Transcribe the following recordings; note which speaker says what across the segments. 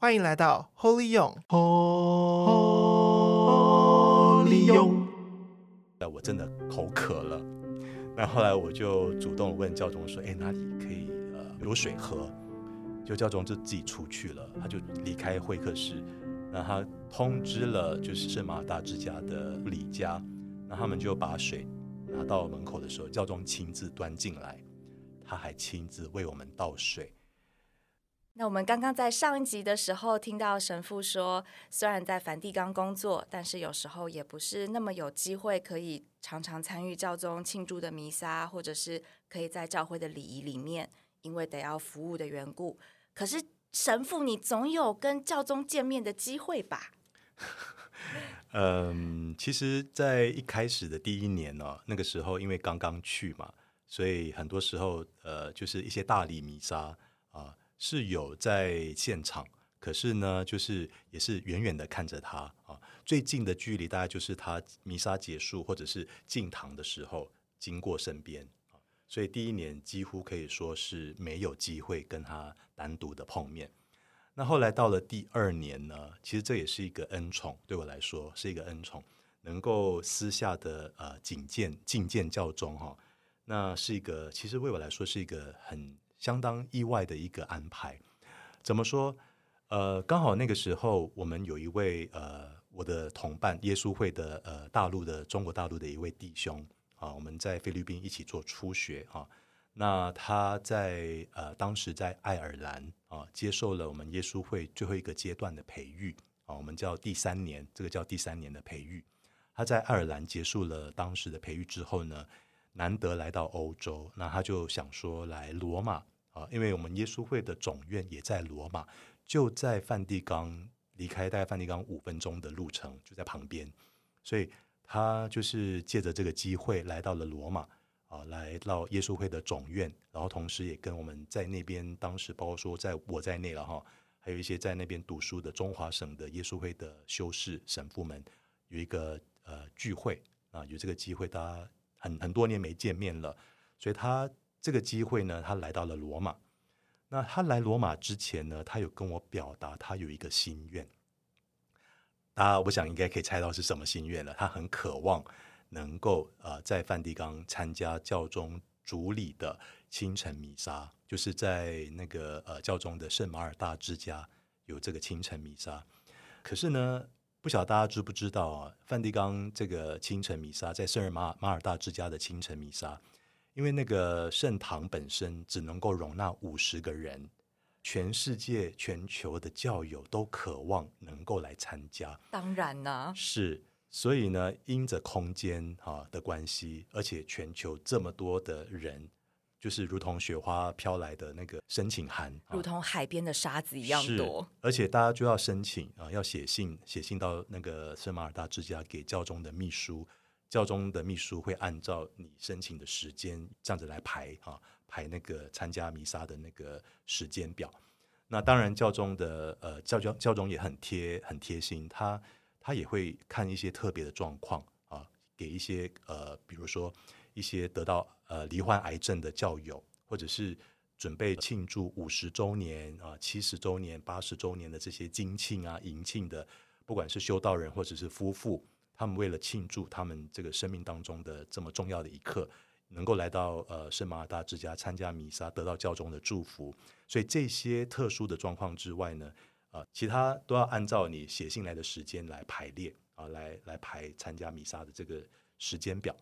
Speaker 1: 欢迎来到 Holy 用
Speaker 2: ，Holy 勇。那我真的口渴了，那后来我就主动问教宗说：“哎，哪里可以呃有水喝？”就教宗就自己出去了，他就离开会客室，那他通知了就是圣马尔大之家的李家，那他们就把水拿到门口的时候，教宗亲自端进来。他还亲自为我们倒水。
Speaker 3: 那我们刚刚在上一集的时候听到神父说，虽然在梵蒂冈工作，但是有时候也不是那么有机会可以常常参与教宗庆祝的弥撒，或者是可以在教会的礼仪里面，因为得要服务的缘故。可是神父，你总有跟教宗见面的机会吧？
Speaker 2: 嗯，其实，在一开始的第一年呢、那个时候因为刚刚去嘛。所以很多时候，呃，就是一些大礼弥撒啊、是有在现场，可是呢，就是也是远远的看着他啊、最近的距离大概就是他弥撒结束或者是进堂的时候经过身边啊、所以第一年几乎可以说是没有机会跟他单独的碰面。那后来到了第二年呢，其实这也是一个恩宠，对我来说是一个恩宠，能够私下的呃觐见觐见教宗哈。那是一个，其实为我来说是一个很相当意外的一个安排。怎么说？呃，刚好那个时候，我们有一位呃，我的同伴，耶稣会的呃，大陆的中国大陆的一位弟兄啊，我们在菲律宾一起做初学啊。那他在呃，当时在爱尔兰啊，接受了我们耶稣会最后一个阶段的培育啊，我们叫第三年，这个叫第三年的培育。他在爱尔兰结束了当时的培育之后呢，难得来到欧洲，那他就想说来罗马啊，因为我们耶稣会的总院也在罗马，就在梵蒂冈，离开大概梵蒂冈五分钟的路程，就在旁边，所以他就是借着这个机会来到了罗马啊，来到耶稣会的总院，然后同时也跟我们在那边当时包括说在我在内了哈，还有一些在那边读书的中华省的耶稣会的修士神父们有一个呃聚会啊，有这个机会大家。很很多年没见面了，所以他这个机会呢，他来到了罗马。那他来罗马之前呢，他有跟我表达他有一个心愿。大家我想应该可以猜到是什么心愿了。他很渴望能够呃在梵蒂冈参加教宗主礼的清晨弥撒，就是在那个呃教宗的圣马尔大之家有这个清晨弥撒。可是呢，不晓得大家知不知道啊？梵蒂冈这个清晨弥撒，在圣日马马尔大之家的清晨弥撒，因为那个圣堂本身只能够容纳五十个人，全世界全球的教友都渴望能够来参加。
Speaker 3: 当然呢，
Speaker 2: 是，所以呢，因着空间哈的关系，而且全球这么多的人。就是如同雪花飘来的那个申请函，
Speaker 3: 如同海边的沙子一样多。
Speaker 2: 而且大家就要申请啊，要写信，写信到那个圣马尔大之家给教宗的秘书，教宗的秘书会按照你申请的时间这样子来排啊，排那个参加弥撒的那个时间表。那当然，教宗的呃教教教宗也很贴很贴心，他他也会看一些特别的状况啊，给一些呃，比如说。一些得到呃罹患癌症的教友，或者是准备庆祝五十周年啊、七十周年、八十周年的这些金庆啊、银庆的，不管是修道人或者是夫妇，他们为了庆祝他们这个生命当中的这么重要的一刻，能够来到呃圣马尔大之家参加弥撒，得到教宗的祝福。所以这些特殊的状况之外呢，啊，其他都要按照你写信来的时间来排列啊，来来排参加弥撒的这个时间表。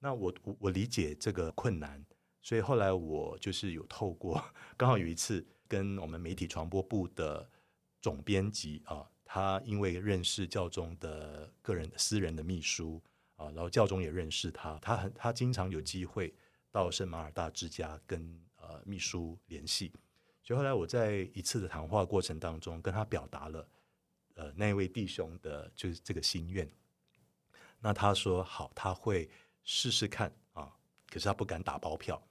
Speaker 2: 那我我我理解这个困难，所以后来我就是有透过，刚好有一次跟我们媒体传播部的总编辑啊，他因为认识教宗的个人私人的秘书啊，然后教宗也认识他，他很他经常有机会到圣马尔大之家跟呃秘书联系，所以后来我在一次的谈话过程当中跟他表达了呃那位弟兄的就是这个心愿，那他说好，他会。试试看啊！可是他不敢打包票。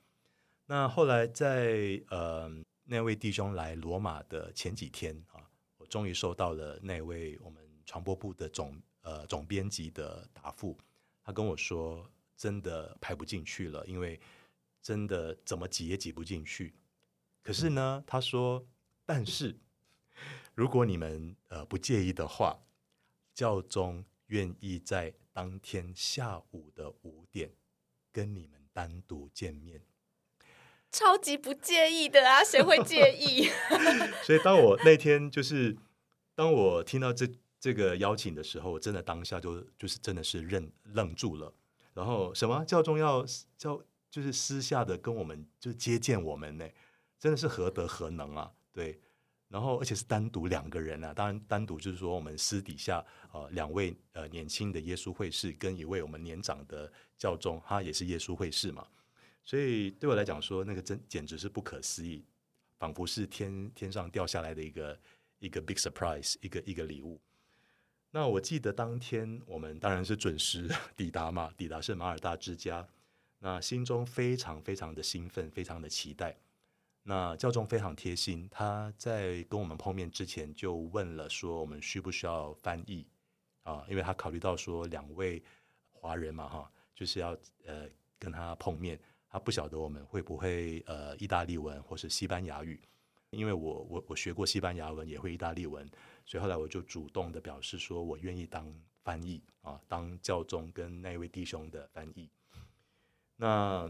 Speaker 2: 那后来在呃那位弟兄来罗马的前几天啊，我终于收到了那位我们传播部的总呃总编辑的答复。他跟我说，真的排不进去了，因为真的怎么挤也挤不进去。可是呢，他说，但是如果你们呃不介意的话，教宗愿意在当天下午的五点跟你们单独见面。
Speaker 3: 超级不介意的啊，谁会介意？
Speaker 2: 所以当我那天就是当我听到这这个邀请的时候，我真的当下就就是真的是愣愣住了。然后什么教宗要教就是私下的跟我们就接见我们呢？真的是何德何能啊？对，然后而且是单独两个人啊，当然单独就是说我们私底下呃两位呃年轻的耶稣会士跟一位我们年长的教宗，他也是耶稣会士嘛。所以对我来讲说，那个真简直是不可思议，仿佛是天天上掉下来的一个一个 big surprise，一个一个礼物。那我记得当天我们当然是准时 抵达嘛，抵达圣马尔大之家，那心中非常非常的兴奋，非常的期待。那教宗非常贴心，他在跟我们碰面之前就问了说，我们需不需要翻译啊？因为他考虑到说两位华人嘛，哈，就是要呃跟他碰面。他不晓得我们会不会呃意大利文或是西班牙语，因为我我我学过西班牙文，也会意大利文，所以后来我就主动的表示说我愿意当翻译啊，当教宗跟那位弟兄的翻译。那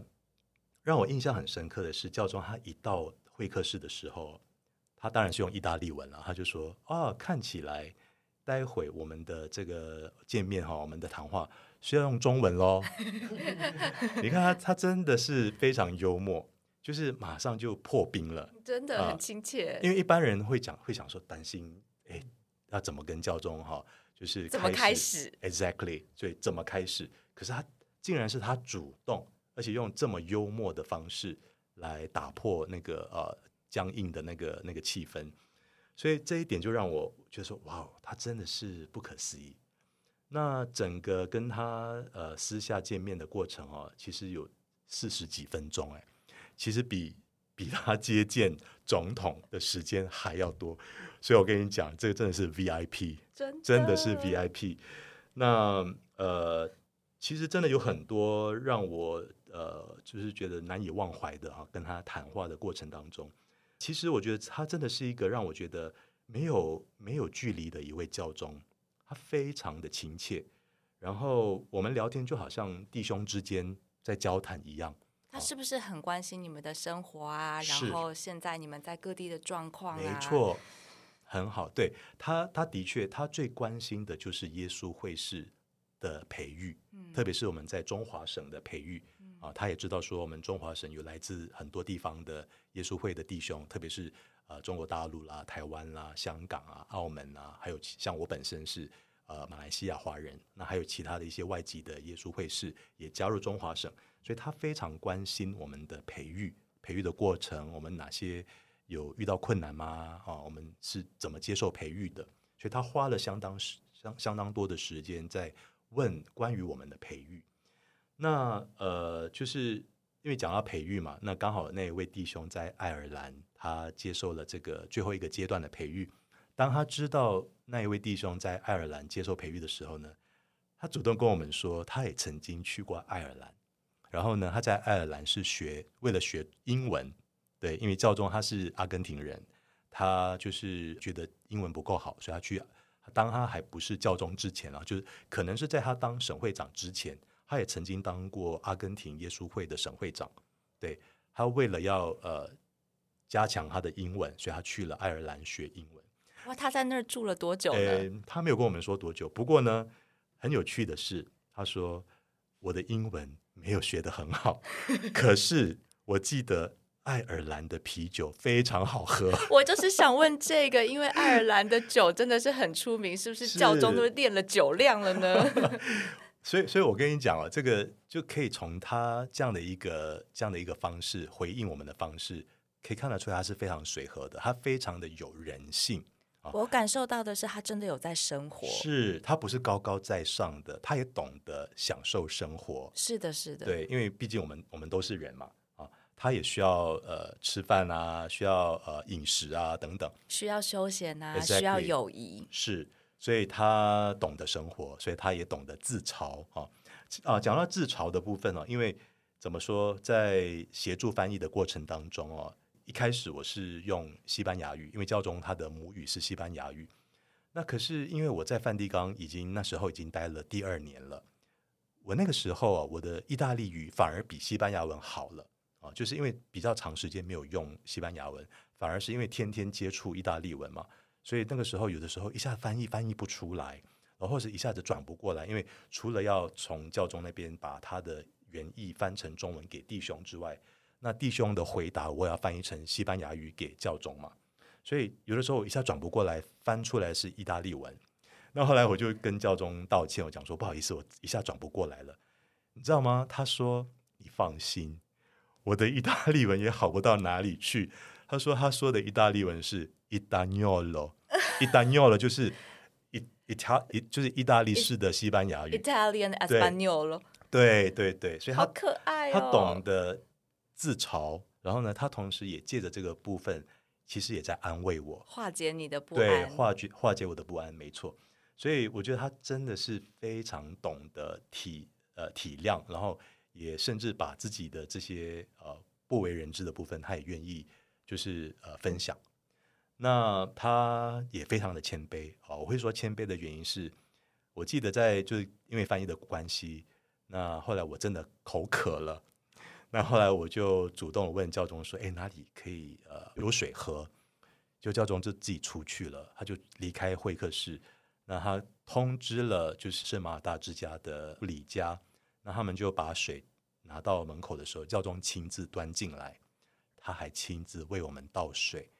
Speaker 2: 让我印象很深刻的是，教宗他一到会客室的时候，他当然是用意大利文了，他就说啊，看起来待会我们的这个见面哈，我们的谈话。需要用中文喽？你看他，他真的是非常幽默，就是马上就破冰了，
Speaker 3: 真的很亲切。
Speaker 2: 呃，因为一般人会讲，会想说担心，哎，要怎么跟教宗哈，就是
Speaker 3: 怎么开始
Speaker 2: ？Exactly，所以怎么开始？可是他竟然是他主动，而且用这么幽默的方式来打破那个呃僵硬的那个那个气氛，所以这一点就让我觉得说，哇，他真的是不可思议。那整个跟他呃私下见面的过程哦，其实有四十几分钟哎，其实比比他接见总统的时间还要多，所以我跟你讲，这个真的是 VIP，
Speaker 3: 真的，
Speaker 2: 真的是 VIP。那呃，其实真的有很多让我呃，就是觉得难以忘怀的哈，跟他谈话的过程当中，其实我觉得他真的是一个让我觉得没有没有距离的一位教宗。他非常的亲切，然后我们聊天就好像弟兄之间在交谈一样。
Speaker 3: 他是不是很关心你们的生活啊？然后现在你们在各地的状况啊？
Speaker 2: 没错，很好。对他，他的确，他最关心的就是耶稣会士的培育，嗯、特别是我们在中华省的培育、嗯、啊。他也知道说，我们中华省有来自很多地方的耶稣会的弟兄，特别是。呃，中国大陆啦、台湾啦、香港啊、澳门啊，还有像我本身是呃马来西亚华人，那还有其他的一些外籍的耶稣会士也加入中华省，所以他非常关心我们的培育、培育的过程，我们哪些有遇到困难吗？啊，我们是怎么接受培育的？所以他花了相当时相相当多的时间在问关于我们的培育。那呃，就是。因为讲到培育嘛，那刚好那一位弟兄在爱尔兰，他接受了这个最后一个阶段的培育。当他知道那一位弟兄在爱尔兰接受培育的时候呢，他主动跟我们说，他也曾经去过爱尔兰。然后呢，他在爱尔兰是学为了学英文，对，因为教宗他是阿根廷人，他就是觉得英文不够好，所以他去。当他还不是教宗之前啊，就是可能是在他当省会长之前。他也曾经当过阿根廷耶稣会的省会长，对，他为了要呃加强他的英文，所以他去了爱尔兰学英文。
Speaker 3: 哇，他在那儿住了多久呢？
Speaker 2: 呃，他没有跟我们说多久。不过呢，很有趣的是，他说我的英文没有学得很好，可是我记得爱尔兰的啤酒非常好喝。
Speaker 3: 我就是想问这个，因为爱尔兰的酒真的是很出名，是不是教宗都练了酒量了呢？
Speaker 2: 所以，所以我跟你讲啊，这个就可以从他这样的一个这样的一个方式回应我们的方式，可以看得出来他是非常随和的，他非常的有人性。
Speaker 3: 我感受到的是，他真的有在生活，
Speaker 2: 是他不是高高在上的，他也懂得享受生活。
Speaker 3: 是的，是的，
Speaker 2: 对，因为毕竟我们我们都是人嘛，啊，他也需要呃吃饭啊，需要呃饮食啊等等，
Speaker 3: 需要休闲啊需要友谊，
Speaker 2: 是。所以他懂得生活，所以他也懂得自嘲啊啊！讲到自嘲的部分呢，因为怎么说，在协助翻译的过程当中哦，一开始我是用西班牙语，因为教宗他的母语是西班牙语。那可是因为我在梵蒂冈已经那时候已经待了第二年了，我那个时候啊，我的意大利语反而比西班牙文好了啊，就是因为比较长时间没有用西班牙文，反而是因为天天接触意大利文嘛，所以那个时候有的时候一下翻译翻译不出来，然后或者一下子转不过来，因为除了要从教宗那边把他的原意翻成中文给弟兄之外，那弟兄的回答我也要翻译成西班牙语给教宗嘛。所以有的时候我一下转不过来，翻出来是意大利文。那后来我就跟教宗道歉，我讲说不好意思，我一下转不过来了，你知道吗？他说你放心，我的意大利文也好不到哪里去。他说他说的意大利文是 Italiano，Italiano 就是意意大就是意大利式的西班牙语
Speaker 3: ，Italian Espagnolo。
Speaker 2: 对对对，所以他
Speaker 3: 好可爱哦，
Speaker 2: 他懂得自嘲，然后呢，他同时也借着这个部分。其实也在安慰我，
Speaker 3: 化解你的不安。
Speaker 2: 对，化解化解我的不安，没错。所以我觉得他真的是非常懂得体呃体谅，然后也甚至把自己的这些呃不为人知的部分，他也愿意就是呃分享。那他也非常的谦卑啊、我会说谦卑的原因是，我记得在就是因为翻译的关系，那后来我真的口渴了。那后来我就主动问教宗说：“哎，哪里可以呃有水喝？”就教宗就自己出去了，他就离开会客室。那他通知了就是圣马尔大之家的李家，那他们就把水拿到门口的时候，教宗亲自端进来，他还亲自为我们倒水。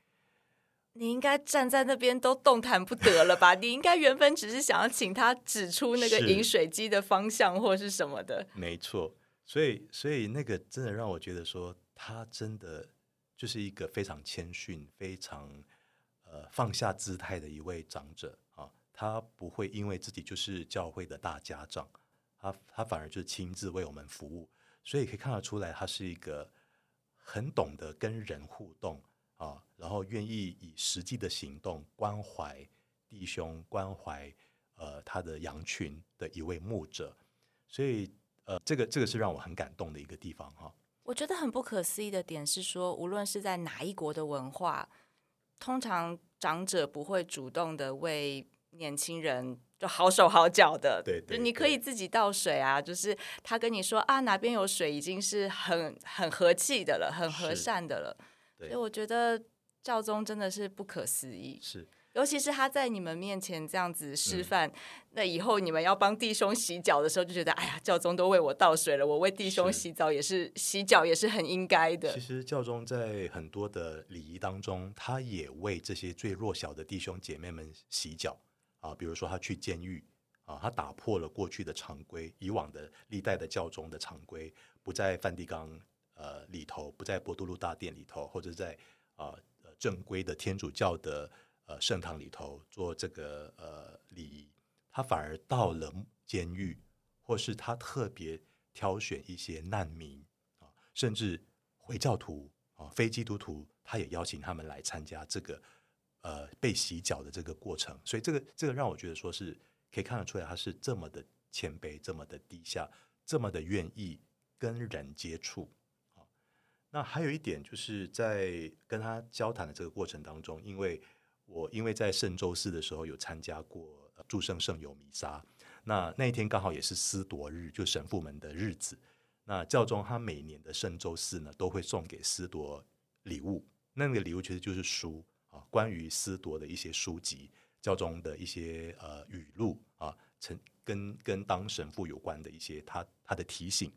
Speaker 3: 你应该站在那边都动弹不得了吧？你应该原本只是想要请他指出那个饮水机的方向或是什么的。
Speaker 2: 没错。所以，所以那个真的让我觉得说，他真的就是一个非常谦逊、非常呃放下姿态的一位长者啊。他不会因为自己就是教会的大家长，他他反而就是亲自为我们服务。所以可以看得出来，他是一个很懂得跟人互动啊，然后愿意以实际的行动关怀弟兄、关怀呃他的羊群的一位牧者。所以。呃，这个这个是让我很感动的一个地方哈。
Speaker 3: 我觉得很不可思议的点是说，无论是在哪一国的文化，通常长者不会主动的为年轻人就好手好脚的。
Speaker 2: 对，对，对，
Speaker 3: 你可以自己倒水啊，就是他跟你说啊，哪边有水已经是很很和气的了，很和善的了。所以我觉得教宗真的是不可思议。
Speaker 2: 是。
Speaker 3: 尤其是他在你们面前这样子示范，嗯、那以后你们要帮弟兄洗脚的时候，就觉得哎呀，教宗都为我倒水了，我为弟兄洗澡也是，是洗脚也是很应该的。
Speaker 2: 其实教宗在很多的礼仪当中，他也为这些最弱小的弟兄姐妹们洗脚啊，比如说他去监狱啊，他打破了过去的常规，以往的历代的教宗的常规，不在梵蒂冈呃里头，不在波多路大殿里头，或者在啊正规的天主教的。呃，圣堂里头做这个呃礼仪，他反而到了监狱，或是他特别挑选一些难民啊，甚至回教徒啊、非基督徒，他也邀请他们来参加这个呃被洗脚的这个过程。所以这个这个让我觉得说是可以看得出来，他是这么的谦卑，这么的低下，这么的愿意跟人接触啊。那还有一点就是在跟他交谈的这个过程当中，因为我因为在圣周四的时候有参加过祝圣圣油弥撒，那那一天刚好也是司铎日，就神父们的日子。那教宗他每年的圣周四呢，都会送给司铎礼物，那个礼物其实就是书啊，关于思铎的一些书籍，教宗的一些呃语录啊，曾跟跟当神父有关的一些他他的提醒。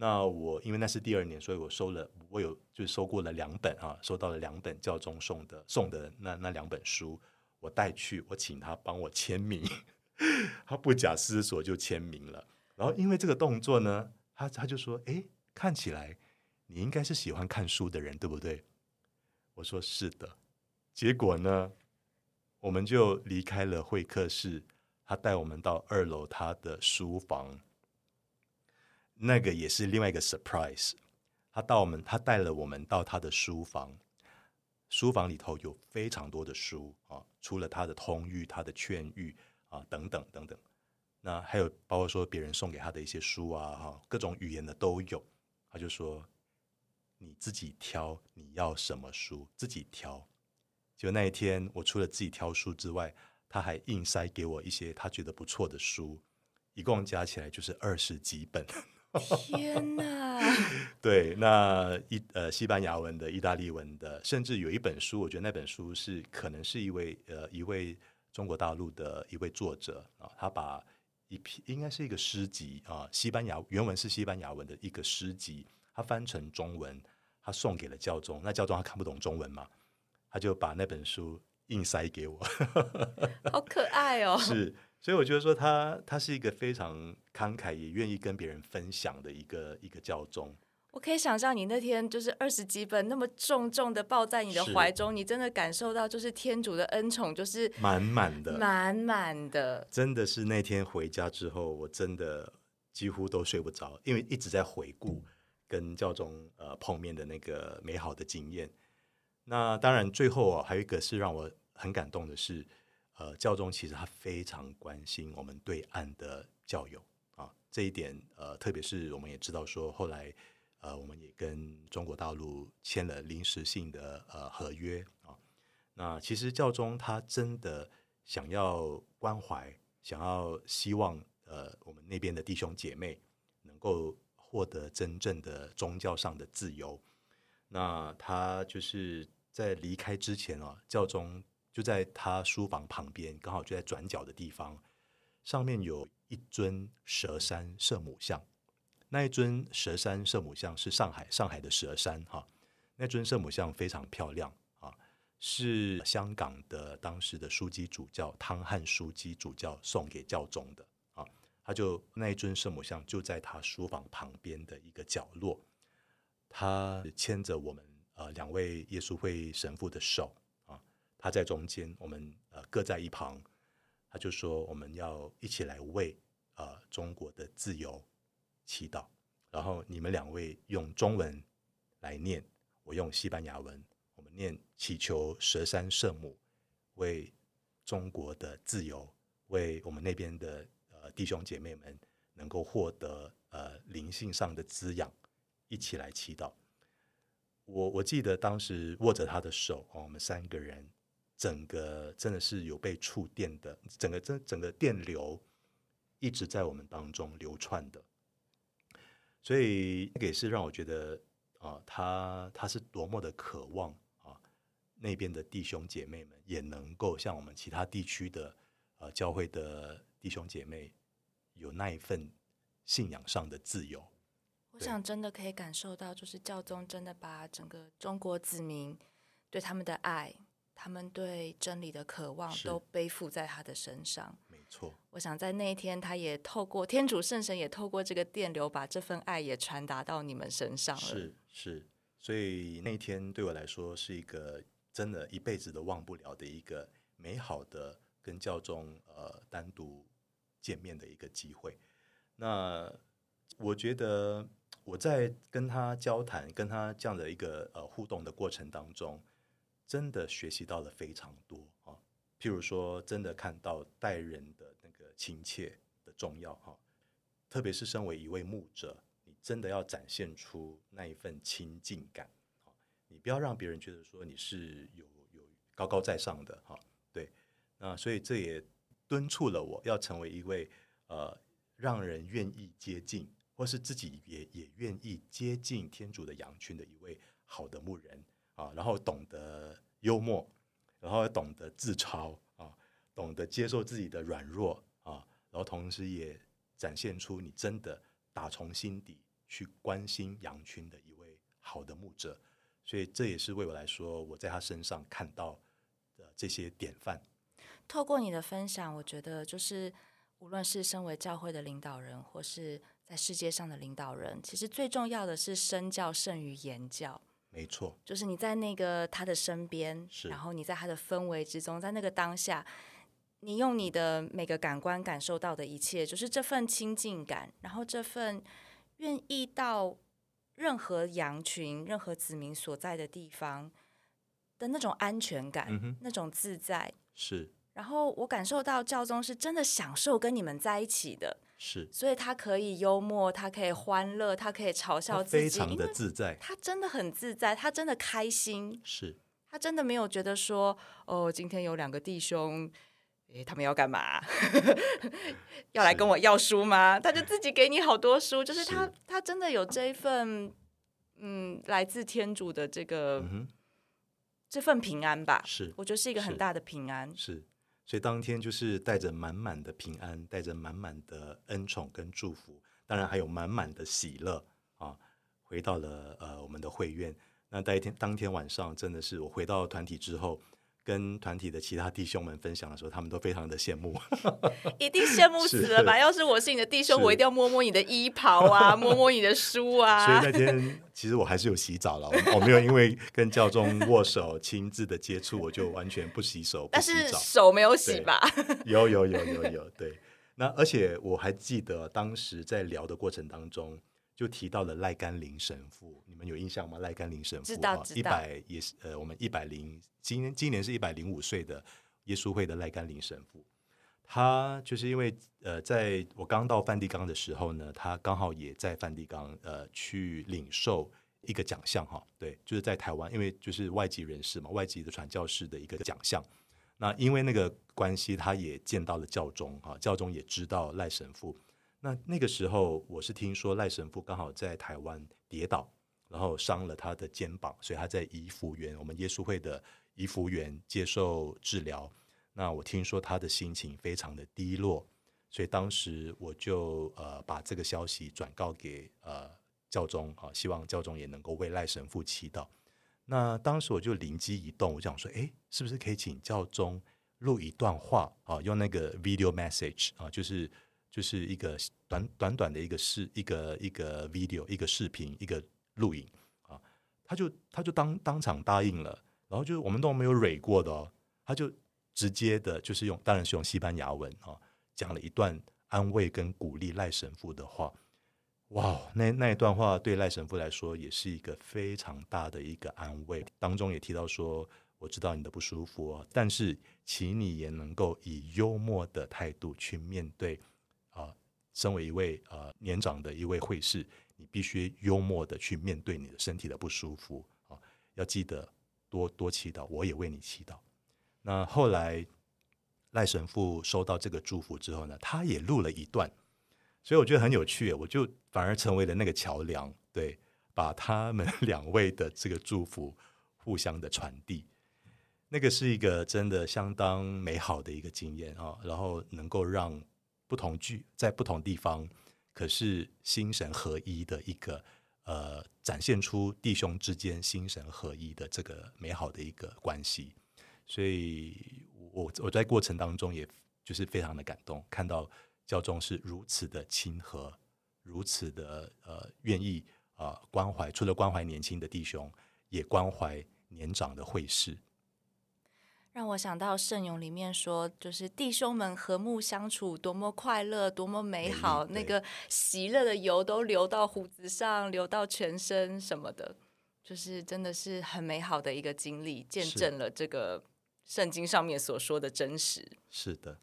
Speaker 2: 那我因为那是第二年，所以我收了，我有就收过了两本啊，收到了两本教宗送的送的那那两本书，我带去，我请他帮我签名，他不假思索就签名了。然后因为这个动作呢，他他就说：“哎，看起来你应该是喜欢看书的人，对不对？”我说：“是的。”结果呢，我们就离开了会客室，他带我们到二楼他的书房。那个也是另外一个 surprise，他到我们，他带了我们到他的书房，书房里头有非常多的书啊，除了他的通谕、他的劝谕啊等等等等，那还有包括说别人送给他的一些书啊，哈，各种语言的都有。他就说：“你自己挑你要什么书，自己挑。就那一天，我除了自己挑书之外，他还硬塞给我一些他觉得不错的书，一共加起来就是二十几本。
Speaker 3: 天哪！
Speaker 2: 对，那一呃西班牙文的、意大利文的，甚至有一本书，我觉得那本书是可能是一位呃一位中国大陆的一位作者啊，他把一篇应该是一个诗集啊，西班牙原文是西班牙文的一个诗集，他翻成中文，他送给了教宗。那教宗他看不懂中文嘛，他就把那本书硬塞给我，
Speaker 3: 好可爱哦！
Speaker 2: 是。所以我觉得说他他是一个非常慷慨，也愿意跟别人分享的一个一个教宗。
Speaker 3: 我可以想象你那天就是二十几本那么重重的抱在你的怀中，你真的感受到就是天主的恩宠，就是
Speaker 2: 满满的，
Speaker 3: 满满的。
Speaker 2: 真的是那天回家之后，我真的几乎都睡不着，因为一直在回顾跟教宗呃碰面的那个美好的经验。那当然，最后啊，还有一个是让我很感动的是。呃，教宗其实他非常关心我们对岸的教友啊，这一点呃，特别是我们也知道说，后来呃，我们也跟中国大陆签了临时性的呃合约啊。那其实教宗他真的想要关怀，想要希望呃，我们那边的弟兄姐妹能够获得真正的宗教上的自由。那他就是在离开之前啊，教宗。就在他书房旁边，刚好就在转角的地方，上面有一尊蛇山圣母像。那一尊蛇山圣母像是上海上海的蛇山哈，那尊圣母像非常漂亮啊，是香港的当时的枢机主教汤汉枢机主教送给教宗的啊。他就那一尊圣母像就在他书房旁边的一个角落，他牵着我们呃两位耶稣会神父的手啊。他在中间，我们呃各在一旁。他就说：“我们要一起来为呃中国的自由祈祷。”然后你们两位用中文来念，我用西班牙文。我们念祈求蛇山圣母为中国的自由，为我们那边的呃弟兄姐妹们能够获得呃灵性上的滋养，一起来祈祷。我我记得当时握着他的手，哦，我们三个人。整个真的是有被触电的，整个整整个电流一直在我们当中流窜的，所以这个也是让我觉得啊，他他是多么的渴望啊，那边的弟兄姐妹们也能够像我们其他地区的呃教会的弟兄姐妹有那一份信仰上的自由。
Speaker 3: 我想真的可以感受到，就是教宗真的把整个中国子民对他们的爱。他们对真理的渴望都背负在他的身上，
Speaker 2: 没错。
Speaker 3: 我想在那一天，他也透过天主圣神，也透过这个电流，把这份爱也传达到你们身上了。
Speaker 2: 是是，所以那一天对我来说是一个真的一辈子都忘不了的一个美好的跟教宗呃单独见面的一个机会。那我觉得我在跟他交谈、跟他这样的一个呃互动的过程当中。真的学习到了非常多啊，譬如说，真的看到待人的那个亲切的重要哈，特别是身为一位牧者，你真的要展现出那一份亲近感，你不要让别人觉得说你是有有高高在上的哈，对，那所以这也敦促了我要成为一位呃让人愿意接近，或是自己也也愿意接近天主的羊群的一位好的牧人。啊，然后懂得幽默，然后懂得自嘲啊，懂得接受自己的软弱啊，然后同时也展现出你真的打从心底去关心羊群的一位好的牧者，所以这也是为我来说，我在他身上看到的这些典范。
Speaker 3: 透过你的分享，我觉得就是无论是身为教会的领导人，或是在世界上的领导人，其实最重要的是身教胜于言教。
Speaker 2: 没错，
Speaker 3: 就是你在那个他的身
Speaker 2: 边，
Speaker 3: 然后你在他的氛围之中，在那个当下，你用你的每个感官感受到的一切，就是这份亲近感，然后这份愿意到任何羊群、任何子民所在的地方的那种安全感，
Speaker 2: 嗯，
Speaker 3: 那种自在，
Speaker 2: 是。
Speaker 3: 然后我感受到教宗是真的享受跟你们在一起的，
Speaker 2: 是，
Speaker 3: 所以他可以幽默，他可以欢乐，他可以嘲笑自己，
Speaker 2: 非常的自在。
Speaker 3: 他真的很自在，他真的开心，
Speaker 2: 是
Speaker 3: 他真的没有觉得说，哦，今天有两个弟兄，诶，他们要干嘛？要来跟我要书吗？他就自己给你好多书，就是他，是他真的有这一份，嗯，来自天主的这个。嗯这份平安吧，
Speaker 2: 是
Speaker 3: 我觉得是一个很大的平安。
Speaker 2: 是，是，所以当天就是带着满满的平安，带着满满的恩宠跟祝福，当然还有满满的喜乐啊，回到了呃我们的会院。那当天当天晚上，真的是我回到团体之后。跟团体的其他弟兄们分享的时候，他们都非常的羡慕，
Speaker 3: 一定羡慕死了吧？是要是我是你的弟兄，我一定要摸摸你的衣袍啊，摸摸你的书啊。
Speaker 2: 所以那天其实我还是有洗澡了，我没有因为跟教宗握手亲自的接触，我就完全不洗手。但是
Speaker 3: 手没有洗吧？
Speaker 2: 有有有有有，对。那而且我还记得当时在聊的过程当中。就提到了赖甘霖神父，你们有印象吗？赖甘霖神父，
Speaker 3: 知道知道，
Speaker 2: 一百也是呃，我们一百零今年今年是一百零五岁的耶稣会的赖甘霖神父，他就是因为呃，在我刚到梵蒂冈的时候呢，他刚好也在梵蒂冈呃去领受一个奖项哈，对，就是在台湾，因为就是外籍人士嘛，外籍的传教士的一个奖项。那因为那个关系，他也见到了教宗哈，教宗也知道赖神父。那那个时候，我是听说赖神父刚好在台湾跌倒，然后伤了他的肩膀，所以他在颐福园，我们耶稣会的颐福园接受治疗。那我听说他的心情非常的低落，所以当时我就呃把这个消息转告给呃教宗啊，希望教宗也能够为赖神父祈祷。那当时我就灵机一动，我想说，诶，是不是可以请教宗录一段话啊，用那个 video message 啊，就是。就是一个短短短的一个视一个一个 video 一个视频一个录影啊，他就他就当当场答应了，然后就是我们都没有蕊过的哦，他就直接的就是用当然是用西班牙文啊讲了一段安慰跟鼓励赖神父的话，哇，那那一段话对赖神父来说也是一个非常大的一个安慰，当中也提到说，我知道你的不舒服哦，但是请你也能够以幽默的态度去面对。啊身为一位呃年长的一位会士，你必须幽默的去面对你的身体的不舒服啊！要记得多多祈祷，我也为你祈祷。那后来赖神父收到这个祝福之后呢，他也录了一段，所以我觉得很有趣，我就反而成为了那个桥梁，对，把他们 两位的这个祝福互相的传递，那个是一个真的相当美好的一个经验啊！然后能够让。不同聚在不同地方，可是心神合一的一个呃，展现出弟兄之间心神合一的这个美好的一个关系。所以我我在过程当中，也就是非常的感动，看到教宗是如此的亲和，如此的呃愿意啊、呃、关怀，除了关怀年轻的弟兄，也关怀年长的会士。
Speaker 3: 让我想到圣咏里面说，就是弟兄们和睦相处，多么快乐，多么美好，那个喜乐的油都流到胡子上，流到全身什么的，就是真的是很美好的一个经历，见证了这个圣经上面所说的真实。
Speaker 2: 是的，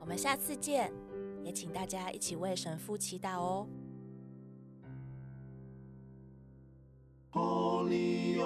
Speaker 3: 我们下次见，也请大家一起为神父祈祷哦。Holy